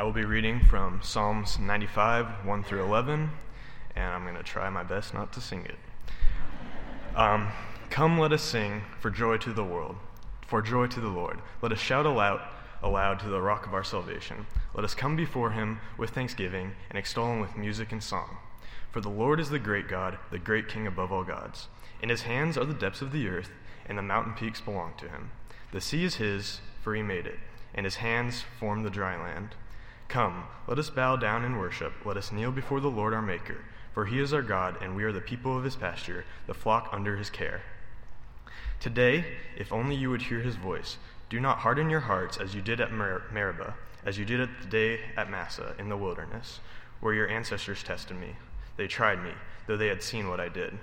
I will be reading from Psalms 95, 1 through 11, and I'm going to try my best not to sing it. Um, Come, let us sing for joy to the world, for joy to the Lord. Let us shout aloud, aloud to the rock of our salvation. Let us come before him with thanksgiving and extol him with music and song. For the Lord is the great God, the great King above all gods. In his hands are the depths of the earth, and the mountain peaks belong to him. The sea is his, for he made it, and his hands formed the dry land. Come, let us bow down and worship. Let us kneel before the Lord our Maker, for he is our God, and we are the people of his pasture, the flock under his care. Today, if only you would hear his voice, do not harden your hearts as you did at Mer- Meribah, as you did at the day at Massah in the wilderness, where your ancestors tested me. They tried me, though they had seen what I did.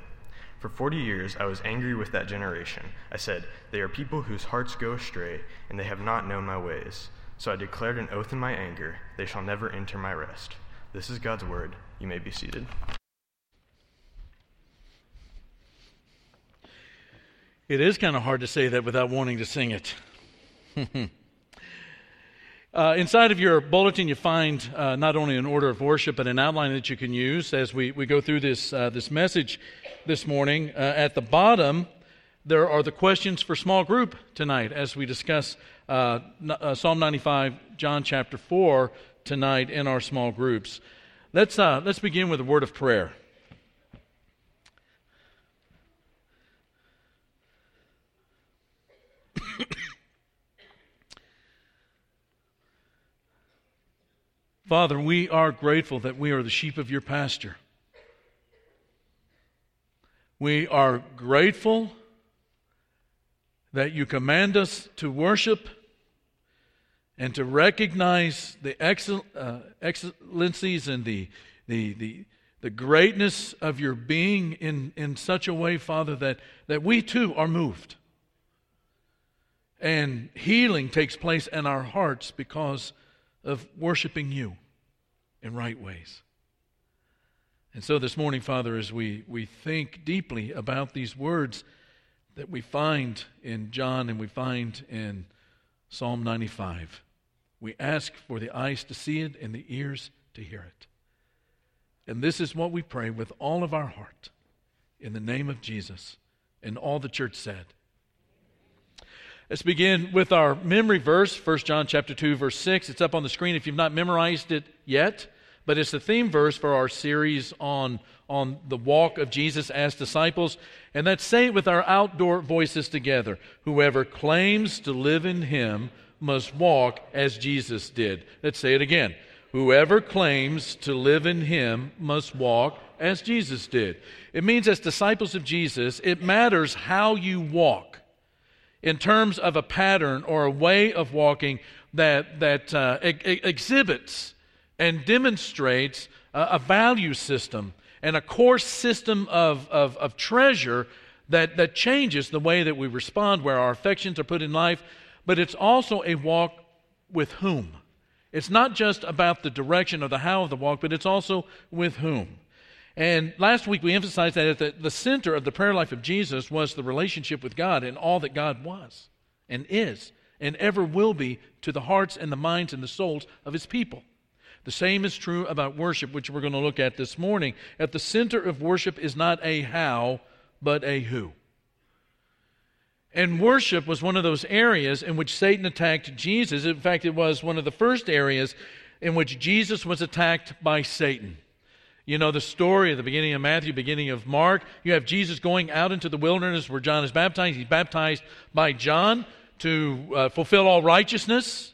For forty years I was angry with that generation. I said, They are people whose hearts go astray, and they have not known my ways. So I declared an oath in my anger, They shall never enter my rest. This is God's word. You may be seated. It is kind of hard to say that without wanting to sing it. uh, inside of your bulletin, you find uh, not only an order of worship, but an outline that you can use as we, we go through this, uh, this message this morning. Uh, at the bottom, there are the questions for small group tonight as we discuss uh, uh, Psalm 95, John chapter 4 tonight in our small groups. Let's, let's begin with a word of prayer. Father, we are grateful that we are the sheep of your pasture. We are grateful that you command us to worship and to recognize the excel, uh, excellencies and the, the, the, the greatness of your being in, in such a way, Father, that, that we too are moved. And healing takes place in our hearts because of worshiping you in right ways. And so this morning, Father, as we, we think deeply about these words that we find in John and we find in Psalm 95, we ask for the eyes to see it and the ears to hear it. And this is what we pray with all of our heart in the name of Jesus. And all the church said. Let's begin with our memory verse, 1 John chapter 2 verse 6. It's up on the screen if you've not memorized it yet, but it's the theme verse for our series on on the walk of Jesus as disciples. And let's say it with our outdoor voices together. Whoever claims to live in him must walk as Jesus did. Let's say it again. Whoever claims to live in him must walk as Jesus did. It means, as disciples of Jesus, it matters how you walk in terms of a pattern or a way of walking that, that uh, e- exhibits and demonstrates a, a, value system and a core system of, of, of treasure that, that changes the way that we respond, where our affections are put in life, but it's also a walk with whom. It's not just about the direction or the how of the walk, but it's also with whom. And last week we emphasized that at the, the center of the prayer life of Jesus was the relationship with God and all that God was and is and ever will be to the hearts and the minds and the souls of his people. The same is true about worship, which we're going to look at this morning. At the center of worship is not a how, but a who. And worship was one of those areas in which Satan attacked Jesus. In fact, it was one of the first areas in which Jesus was attacked by Satan. You know the story at the beginning of Matthew, beginning of Mark. You have Jesus going out into the wilderness where John is baptized. He's baptized by John to uh, fulfill all righteousness.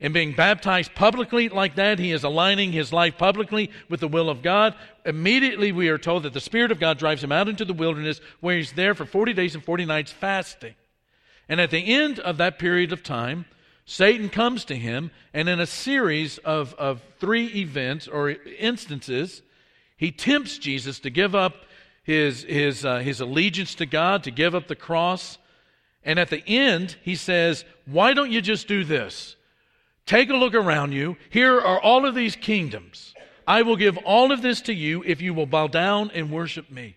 And being baptized publicly like that, he is aligning his life publicly with the will of God. Immediately, we are told that the Spirit of God drives him out into the wilderness where he's there for 40 days and 40 nights fasting. And at the end of that period of time, Satan comes to him, and in a series of, of three events or instances, he tempts Jesus to give up his, his, uh, his allegiance to God, to give up the cross. And at the end, he says, Why don't you just do this? Take a look around you. Here are all of these kingdoms. I will give all of this to you if you will bow down and worship me.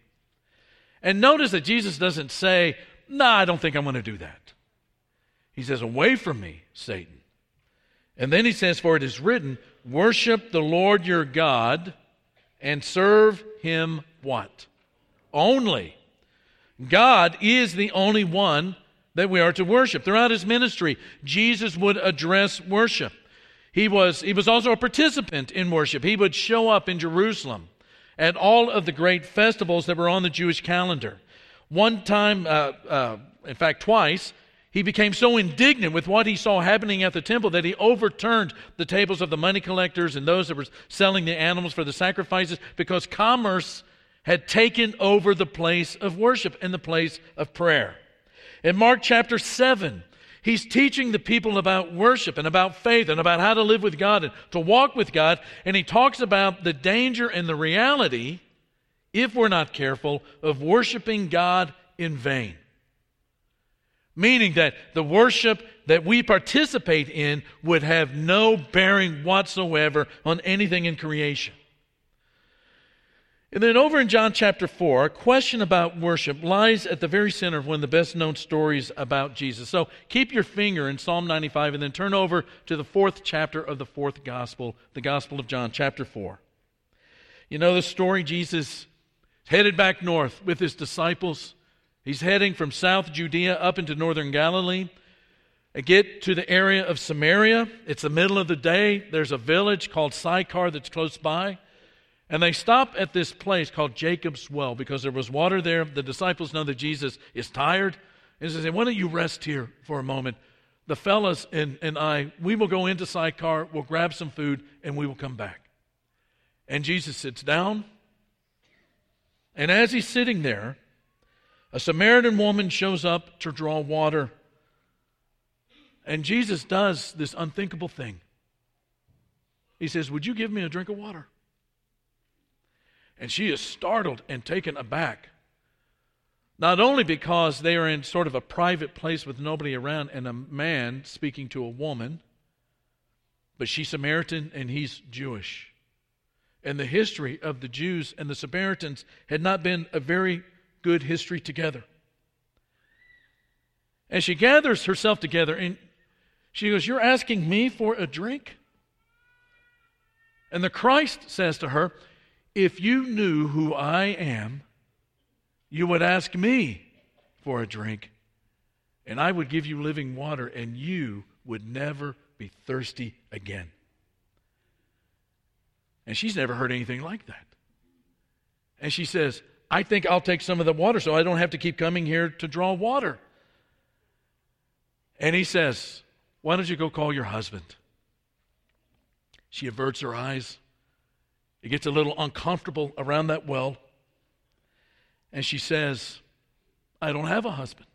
And notice that Jesus doesn't say, nah, I don't think I'm going to do that. He says, Away from me, Satan. And then he says, For it is written, worship the Lord your God and serve him what? Only. God is the only one that we are to worship. Throughout his ministry, Jesus would address worship. He was, he was also a participant in worship. He would show up in Jerusalem at all of the great festivals that were on the Jewish calendar. One time, uh, uh, in fact, twice, he became so indignant with what he saw happening at the temple that he overturned the tables of the money collectors and those that were selling the animals for the sacrifices because commerce had taken over the place of worship and the place of prayer. In Mark chapter 7, he's teaching the people about worship and about faith and about how to live with God and to walk with God. And he talks about the danger and the reality, if we're not careful, of worshiping God in vain. Meaning that the worship that we participate in would have no bearing whatsoever on anything in creation. And then over in John chapter 4, a question about worship lies at the very center of one of the best known stories about Jesus. So keep your finger in Psalm 95 and then turn over to the fourth chapter of the fourth gospel, the Gospel of John, chapter 4. You know the story? Jesus headed back north with his disciples. He's heading from South Judea up into northern Galilee. I get to the area of Samaria. It's the middle of the day. There's a village called Sychar that's close by. And they stop at this place called Jacob's Well because there was water there. The disciples know that Jesus is tired. And they say, Why don't you rest here for a moment? The fellas and, and I, we will go into Sychar, we'll grab some food, and we will come back. And Jesus sits down. And as he's sitting there, a Samaritan woman shows up to draw water. And Jesus does this unthinkable thing. He says, Would you give me a drink of water? And she is startled and taken aback. Not only because they are in sort of a private place with nobody around and a man speaking to a woman, but she's Samaritan and he's Jewish. And the history of the Jews and the Samaritans had not been a very good history together. And she gathers herself together and she goes, You're asking me for a drink? And the Christ says to her, if you knew who I am, you would ask me for a drink, and I would give you living water, and you would never be thirsty again. And she's never heard anything like that. And she says, I think I'll take some of the water so I don't have to keep coming here to draw water. And he says, Why don't you go call your husband? She averts her eyes. It gets a little uncomfortable around that well. And she says, I don't have a husband.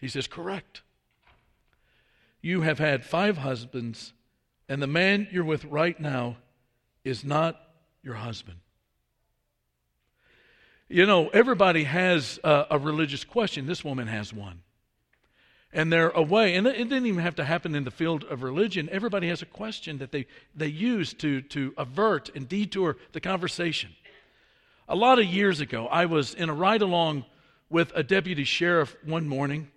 He says, Correct. You have had five husbands, and the man you're with right now is not your husband. You know, everybody has a, a religious question. This woman has one and they're away. And it didn't even have to happen in the field of religion. Everybody has a question that they, they use to, to avert and detour the conversation. A lot of years ago, I was in a ride along with a deputy sheriff one morning,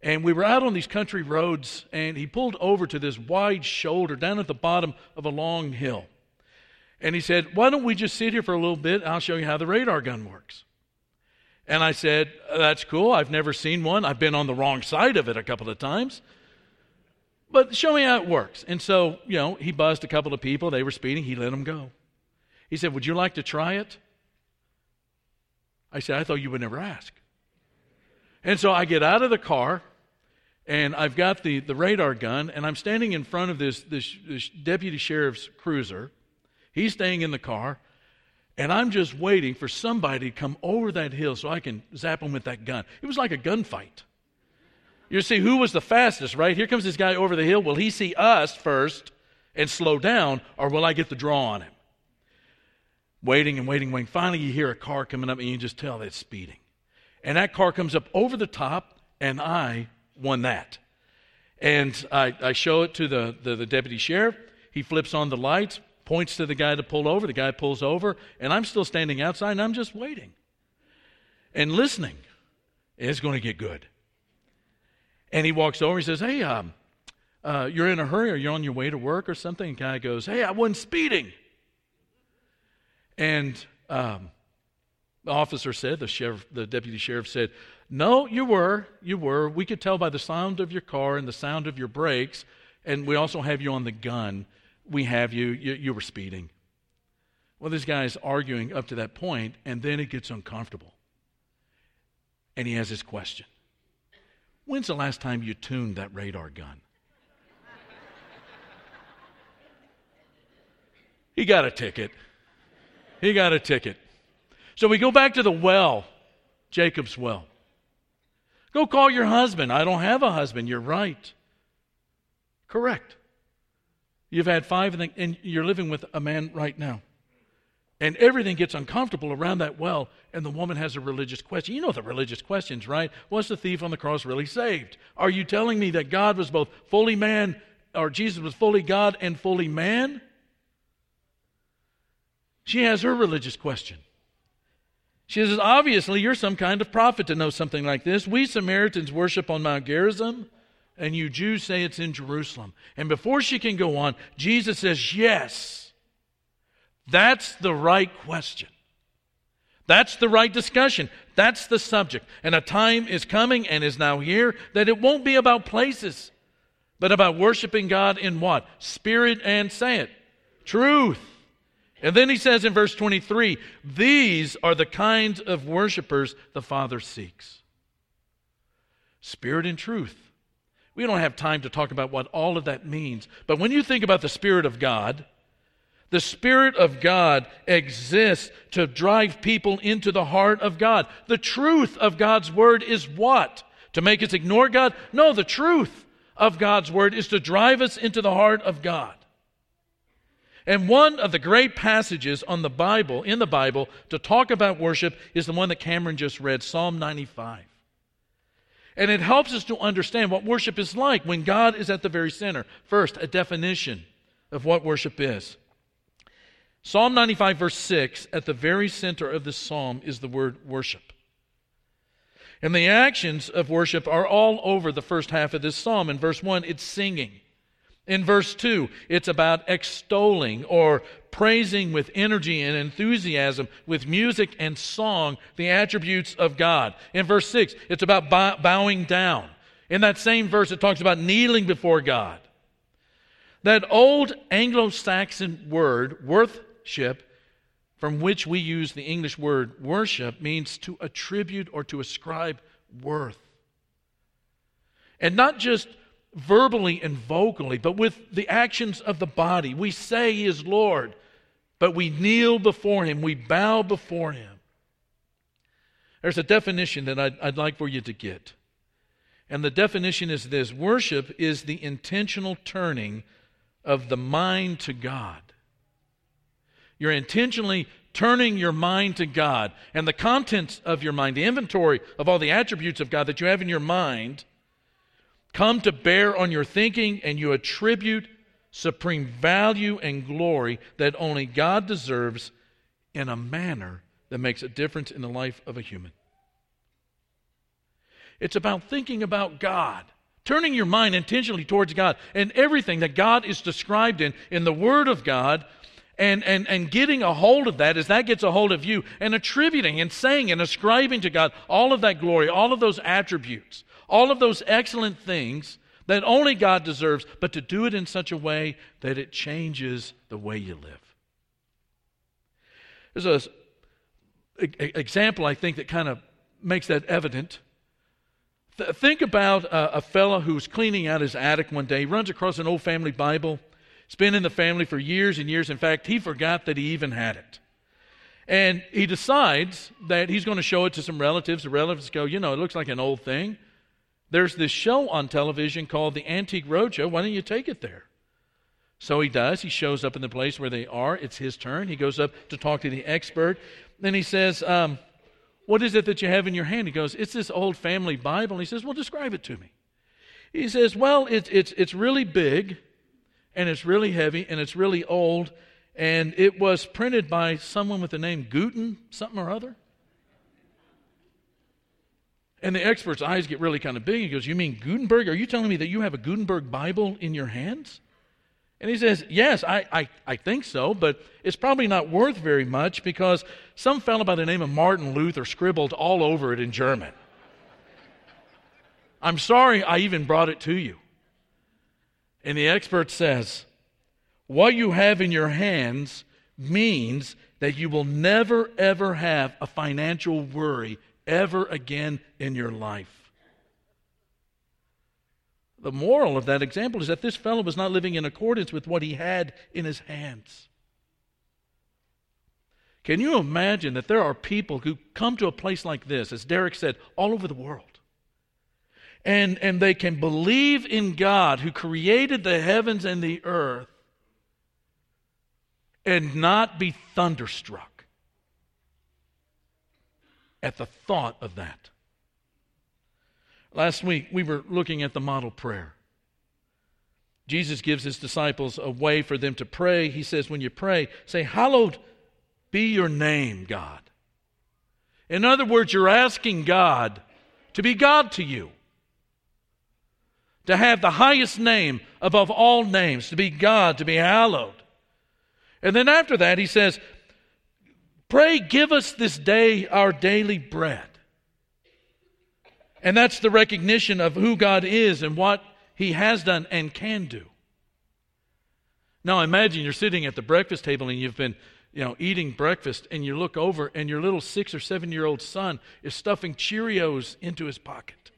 and we were out on these country roads, and he pulled over to this wide shoulder down at the bottom of a long hill. And he said, Why don't we just sit here for a little bit? I'll show you how the radar gun works. And I said, That's cool. I've never seen one. I've been on the wrong side of it a couple of times. But show me how it works. And so, you know, he buzzed a couple of people. They were speeding. He let them go. He said, Would you like to try it? I said, I thought you would never ask. And so I get out of the car and I've got the, the radar gun and I'm standing in front of this, this, this deputy sheriff's cruiser. He's staying in the car. And I'm just waiting for somebody to come over that hill so I can zap him with that gun. It was like a gunfight. You see, who was the fastest, right? Here comes this guy over the hill. Will he see us first and slow down, or will I get the draw on him? Waiting and waiting, waiting. Finally, you hear a car coming up, and you just tell it's speeding. And that car comes up over the top, and I won that. And I, I show it to the, the, the deputy sheriff. He flips on the lights, points to the guy to pull over. The guy pulls over, and I'm still standing outside, and I'm just waiting and listening. It's going to get good. And he walks over. He says, "Hey, um, uh, you're in a hurry or you're on your way to work or something, and guy goes, Hey, I wasn't speeding. And um, the officer said, the sheriff, the deputy sheriff said, No, you were. You were. We could tell by the sound of your car and the sound of your brakes, and we also have you on the gun. We have you. You, you were speeding. Well, this guy's arguing up to that point, and then it gets uncomfortable. And he has his question When's the last time you tuned that radar gun? he got a ticket. He got a ticket. So we go back to the well, Jacob's well. Go call your husband. I don't have a husband. You're right. Correct. You've had five, and you're living with a man right now. And everything gets uncomfortable around that well, and the woman has a religious question. You know the religious questions, right? Was the thief on the cross really saved? Are you telling me that God was both fully man, or Jesus was fully God and fully man? She has her religious question. She says, Obviously, you're some kind of prophet to know something like this. We Samaritans worship on Mount Gerizim, and you Jews say it's in Jerusalem. And before she can go on, Jesus says, Yes. That's the right question. That's the right discussion. That's the subject. And a time is coming and is now here that it won't be about places, but about worshiping God in what? Spirit and say it. Truth. And then he says in verse 23 these are the kinds of worshipers the Father seeks spirit and truth. We don't have time to talk about what all of that means, but when you think about the Spirit of God, the Spirit of God exists to drive people into the heart of God. The truth of God's Word is what? To make us ignore God? No, the truth of God's Word is to drive us into the heart of God. And one of the great passages on the Bible, in the Bible, to talk about worship is the one that Cameron just read, Psalm 95. And it helps us to understand what worship is like when God is at the very center. First, a definition of what worship is. Psalm 95, verse 6, at the very center of this psalm is the word worship. And the actions of worship are all over the first half of this psalm. In verse 1, it's singing. In verse 2, it's about extolling or praising with energy and enthusiasm, with music and song, the attributes of God. In verse 6, it's about bowing down. In that same verse, it talks about kneeling before God. That old Anglo Saxon word, worthship, from which we use the English word worship, means to attribute or to ascribe worth. And not just verbally and vocally, but with the actions of the body. We say He is Lord, but we kneel before Him, we bow before Him. There's a definition that I'd, I'd like for you to get. And the definition is this worship is the intentional turning of the mind to God. You're intentionally turning your mind to God. And the contents of your mind, the inventory of all the attributes of God that you have in your mind, come to bear on your thinking and you attribute supreme value and glory that only God deserves in a manner that makes a difference in the life of a human. It's about thinking about God, turning your mind intentionally towards God and everything that God is described in in the Word of God. And, and, and getting a hold of that as that gets a hold of you and attributing and saying and ascribing to God all of that glory, all of those attributes all of those excellent things that only God deserves, but to do it in such a way that it changes the way you live. There's an example, I think, that kind of makes that evident. Th- think about a, a fellow who's cleaning out his attic one day. He runs across an old family Bible. It's been in the family for years and years. In fact, he forgot that he even had it. And he decides that he's going to show it to some relatives. The relatives go, You know, it looks like an old thing. There's this show on television called the Antique Roadshow. Why don't you take it there? So he does. He shows up in the place where they are. It's his turn. He goes up to talk to the expert. Then he says, um, What is it that you have in your hand? He goes, It's this old family Bible. And he says, Well, describe it to me. He says, Well, it's, it's, it's really big, and it's really heavy, and it's really old, and it was printed by someone with the name Gutenberg, something or other. And the expert's eyes get really kind of big. He goes, You mean Gutenberg? Are you telling me that you have a Gutenberg Bible in your hands? And he says, Yes, I, I, I think so, but it's probably not worth very much because some fellow by the name of Martin Luther scribbled all over it in German. I'm sorry I even brought it to you. And the expert says, What you have in your hands means that you will never, ever have a financial worry ever again in your life. The moral of that example is that this fellow was not living in accordance with what he had in his hands. Can you imagine that there are people who come to a place like this, as Derek said, all over the world? And, and they can believe in God who created the heavens and the earth and not be thunderstruck at the thought of that. Last week, we were looking at the model prayer. Jesus gives his disciples a way for them to pray. He says, When you pray, say, Hallowed be your name, God. In other words, you're asking God to be God to you, to have the highest name above all names, to be God, to be hallowed. And then after that, he says, Pray, give us this day our daily bread. And that's the recognition of who God is and what He has done and can do. Now imagine you're sitting at the breakfast table and you've been, you know, eating breakfast and you look over and your little six or seven year old son is stuffing Cheerios into his pocket.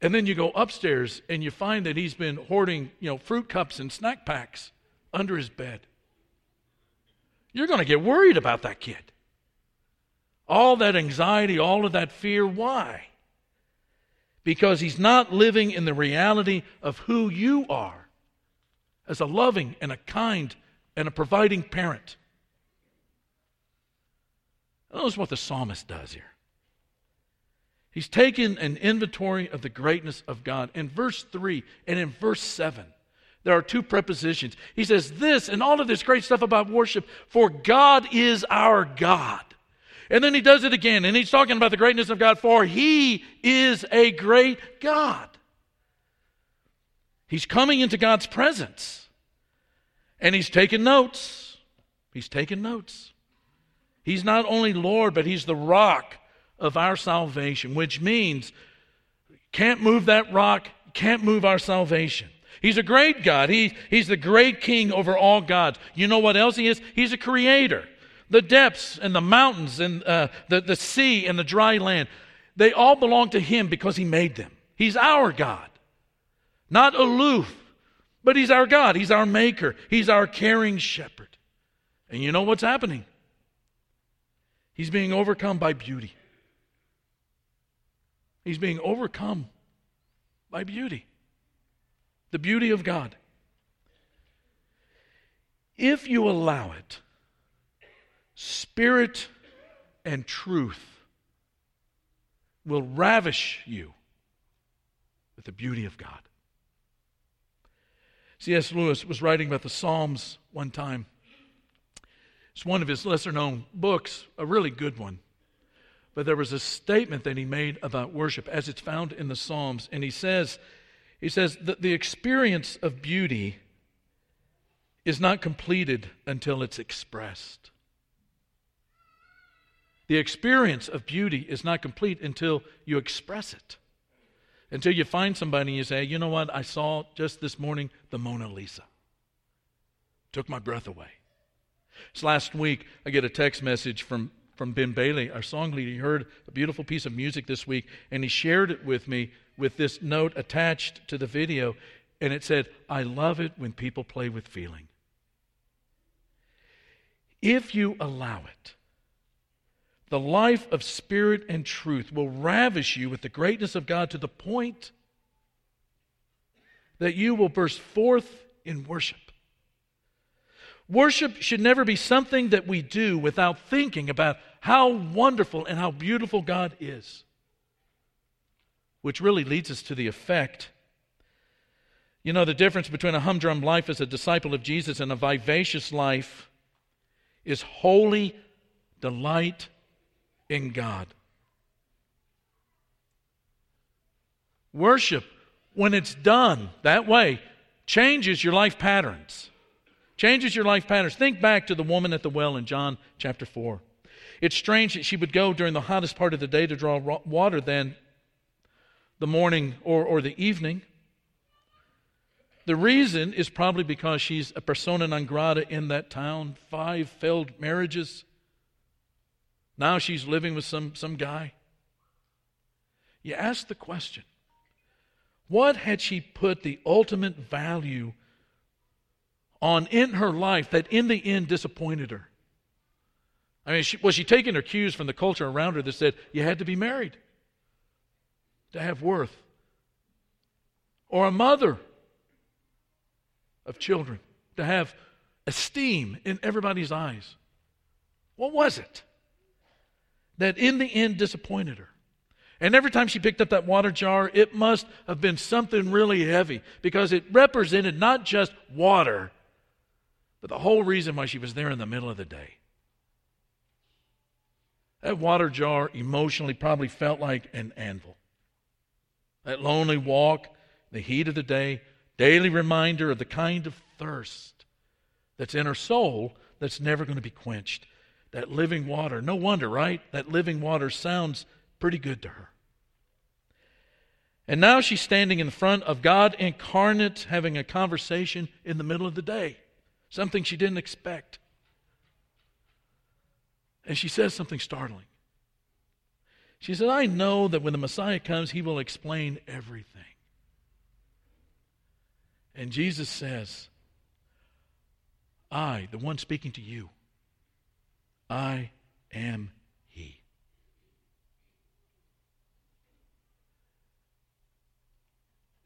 And then you go upstairs and you find that he's been hoarding, you know, fruit cups and snack packs under his bed. You're going to get worried about that kid. All that anxiety, all of that fear, why? Because he's not living in the reality of who you are as a loving and a kind and a providing parent. Notice what the psalmist does here. He's taken an inventory of the greatness of God. In verse 3 and in verse 7, there are two prepositions. He says this and all of this great stuff about worship, for God is our God. And then he does it again, and he's talking about the greatness of God, for he is a great God. He's coming into God's presence, and he's taking notes. He's taking notes. He's not only Lord, but he's the rock of our salvation, which means can't move that rock, can't move our salvation. He's a great God. He, he's the great king over all gods. You know what else he is? He's a creator. The depths and the mountains and uh, the, the sea and the dry land, they all belong to Him because He made them. He's our God. Not aloof, but He's our God. He's our Maker. He's our caring shepherd. And you know what's happening? He's being overcome by beauty. He's being overcome by beauty. The beauty of God. If you allow it, Spirit and truth will ravish you with the beauty of God. C.S. Lewis was writing about the Psalms one time. It's one of his lesser known books, a really good one. But there was a statement that he made about worship as it's found in the Psalms. And he says, he says that the experience of beauty is not completed until it's expressed. The experience of beauty is not complete until you express it. Until you find somebody and you say, you know what, I saw just this morning the Mona Lisa. Took my breath away. So last week, I get a text message from, from Ben Bailey, our song leader. He heard a beautiful piece of music this week, and he shared it with me with this note attached to the video. And it said, I love it when people play with feeling. If you allow it, the life of spirit and truth will ravish you with the greatness of God to the point that you will burst forth in worship. Worship should never be something that we do without thinking about how wonderful and how beautiful God is which really leads us to the effect. You know, the difference between a humdrum life as a disciple of Jesus and a vivacious life is holy delight in God. Worship, when it's done that way, changes your life patterns. Changes your life patterns. Think back to the woman at the well in John chapter 4. It's strange that she would go during the hottest part of the day to draw water, then the morning or, or the evening. The reason is probably because she's a persona non grata in that town, five failed marriages. Now she's living with some, some guy. You ask the question what had she put the ultimate value on in her life that in the end disappointed her? I mean, she, was she taking her cues from the culture around her that said you had to be married to have worth? Or a mother of children to have esteem in everybody's eyes? What was it that in the end disappointed her? And every time she picked up that water jar, it must have been something really heavy because it represented not just water, but the whole reason why she was there in the middle of the day. That water jar emotionally probably felt like an anvil. That lonely walk, the heat of the day, daily reminder of the kind of thirst that's in her soul that's never going to be quenched. That living water. No wonder, right? That living water sounds pretty good to her. And now she's standing in front of God incarnate, having a conversation in the middle of the day, something she didn't expect. And she says something startling. She said, I know that when the Messiah comes, he will explain everything. And Jesus says, I, the one speaking to you, I am He.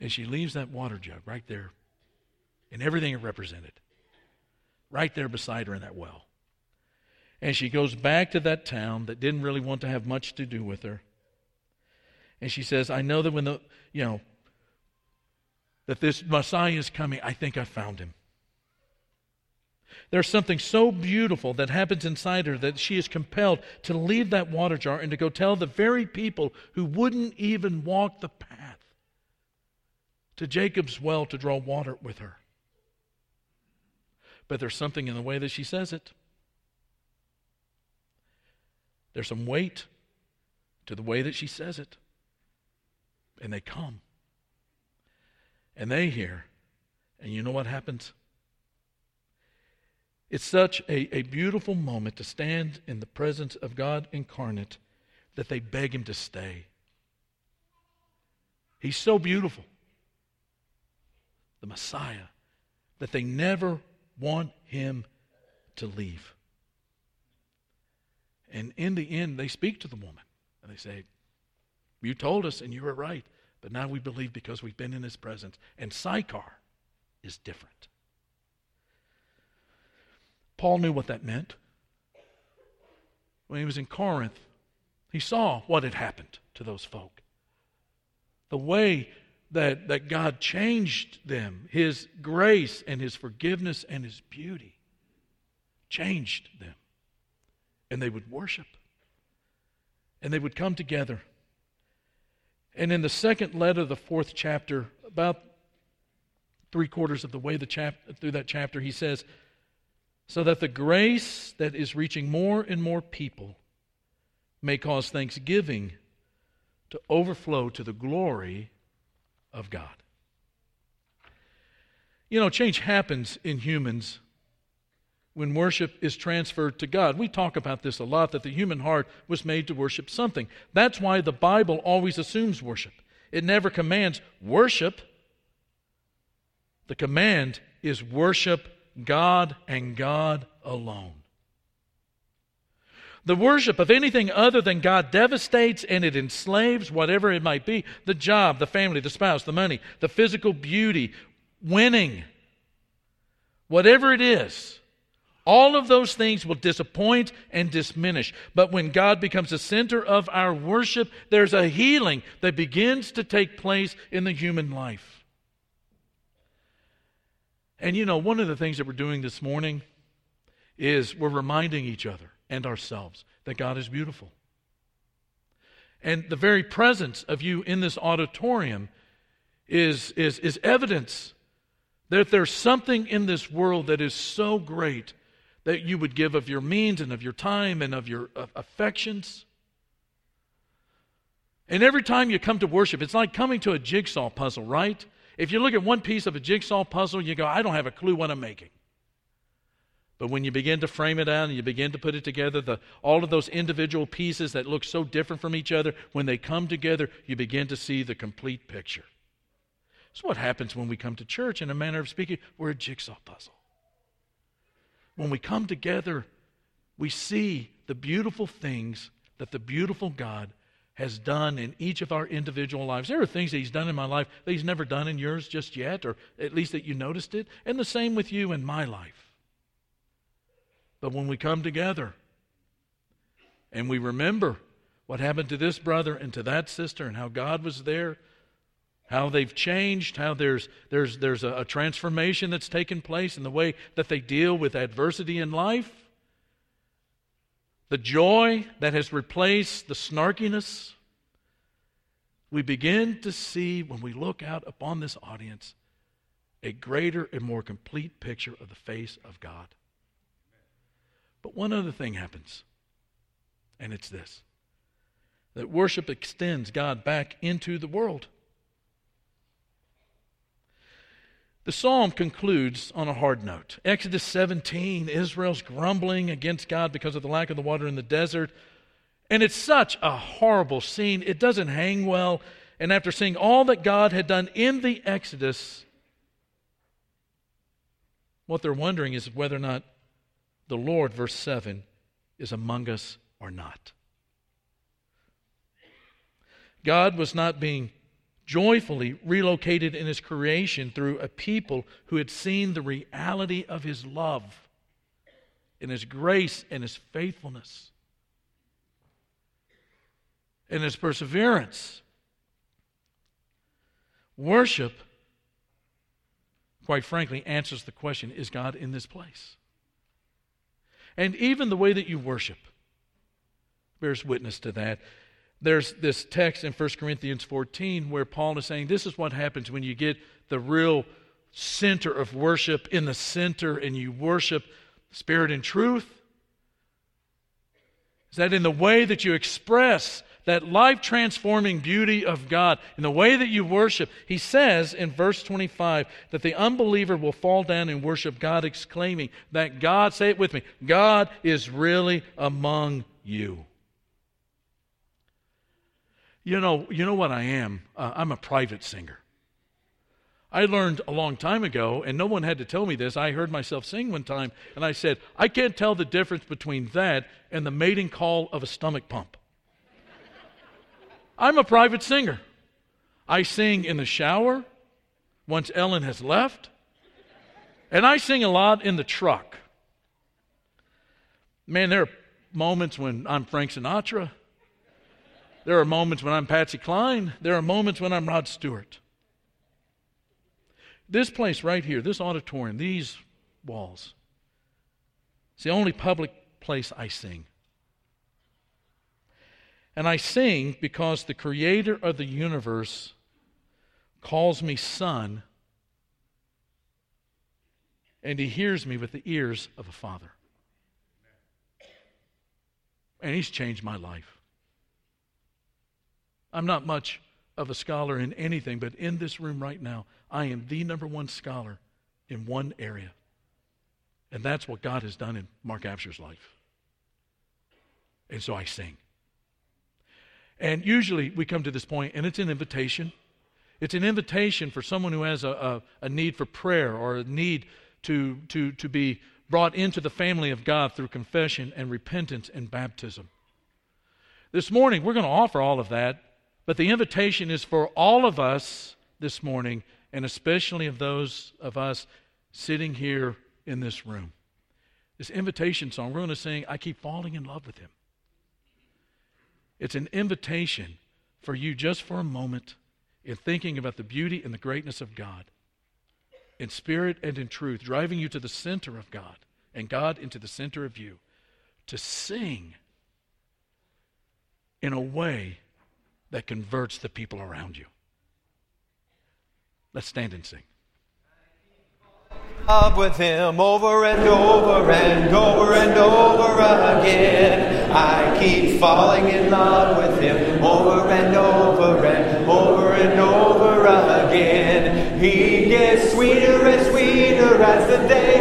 And she leaves that water jug right there and everything it represented, right there beside her in that well. And she goes back to that town that didn't really want to have much to do with her. And she says, I know that when the, you know, that this Messiah is coming, I think I found him. There's something so beautiful that happens inside her that she is compelled to leave that water jar and to go tell the very people who wouldn't even walk the path to Jacob's well to draw water with her. But there's something in the way that she says it. There's some weight to the way that she says it. And they come. And they hear. And you know what happens? It's such a, a beautiful moment to stand in the presence of God incarnate that they beg him to stay. He's so beautiful, the Messiah, that they never want him to leave. And in the end, they speak to the woman and they say, You told us and you were right. But now we believe because we've been in his presence. And Sychar is different. Paul knew what that meant. When he was in Corinth, he saw what had happened to those folk. The way that, that God changed them, his grace and his forgiveness and his beauty changed them. And they would worship. And they would come together and in the second letter, the fourth chapter, about three quarters of the way the chap- through that chapter, he says, So that the grace that is reaching more and more people may cause thanksgiving to overflow to the glory of God. You know, change happens in humans when worship is transferred to God. We talk about this a lot that the human heart was made to worship something. That's why the Bible always assumes worship, it never commands worship. The command is worship God and God alone. The worship of anything other than God devastates and it enslaves whatever it might be the job, the family, the spouse, the money, the physical beauty, winning, whatever it is. All of those things will disappoint and diminish. But when God becomes the center of our worship, there's a healing that begins to take place in the human life. And you know, one of the things that we're doing this morning is we're reminding each other and ourselves that God is beautiful. And the very presence of you in this auditorium is, is, is evidence that there's something in this world that is so great that you would give of your means and of your time and of your affections. And every time you come to worship, it's like coming to a jigsaw puzzle, right? If you look at one piece of a jigsaw puzzle, you go, I don't have a clue what I'm making. But when you begin to frame it out and you begin to put it together, the, all of those individual pieces that look so different from each other, when they come together, you begin to see the complete picture. That's what happens when we come to church, in a manner of speaking. We're a jigsaw puzzle. When we come together, we see the beautiful things that the beautiful God has done in each of our individual lives. There are things that He's done in my life that He's never done in yours just yet, or at least that you noticed it. And the same with you in my life. But when we come together and we remember what happened to this brother and to that sister and how God was there, how they've changed, how there's, there's, there's a, a transformation that's taken place in the way that they deal with adversity in life, the joy that has replaced the snarkiness, we begin to see when we look out upon this audience a greater and more complete picture of the face of God. But one other thing happens, and it's this that worship extends God back into the world. The psalm concludes on a hard note. Exodus 17, Israel's grumbling against God because of the lack of the water in the desert. And it's such a horrible scene. It doesn't hang well. And after seeing all that God had done in the Exodus, what they're wondering is whether or not the Lord, verse 7, is among us or not. God was not being joyfully relocated in his creation through a people who had seen the reality of his love and his grace and his faithfulness and his perseverance. Worship, quite frankly, answers the question is God in this place? And even the way that you worship bears witness to that there's this text in 1 Corinthians 14 where Paul is saying this is what happens when you get the real center of worship in the center and you worship spirit and truth. Is that in the way that you express that life transforming beauty of God, in the way that you worship, he says in verse 25 that the unbeliever will fall down and worship God, exclaiming that God, say it with me, God is really among you. You know, you know what I am? Uh, I'm a private singer. I learned a long time ago, and no one had to tell me this. I heard myself sing one time, and I said, I can't tell the difference between that and the mating call of a stomach pump. I'm a private singer. I sing in the shower once Ellen has left, and I sing a lot in the truck. Man, there are moments when I'm Frank Sinatra. There are moments when I'm Patsy Cline. There are moments when I'm Rod Stewart. This place right here, this auditorium, these walls, it's the only public place I sing. And I sing because the creator of the universe calls me son, and he hears me with the ears of a father. And he's changed my life. I'm not much of a scholar in anything, but in this room right now, I am the number one scholar in one area. And that's what God has done in Mark Absher's life. And so I sing. And usually we come to this point, and it's an invitation. It's an invitation for someone who has a, a, a need for prayer or a need to, to, to be brought into the family of God through confession and repentance and baptism. This morning, we're going to offer all of that but the invitation is for all of us this morning, and especially of those of us sitting here in this room. This invitation song, we're going to sing, I Keep Falling in Love with Him. It's an invitation for you just for a moment in thinking about the beauty and the greatness of God in spirit and in truth, driving you to the center of God and God into the center of you, to sing in a way that converts the people around you. Let's stand and sing. Love with him over and over and over and over again. I keep falling in love with him over and over and over and over again. He gets sweeter and sweeter as the days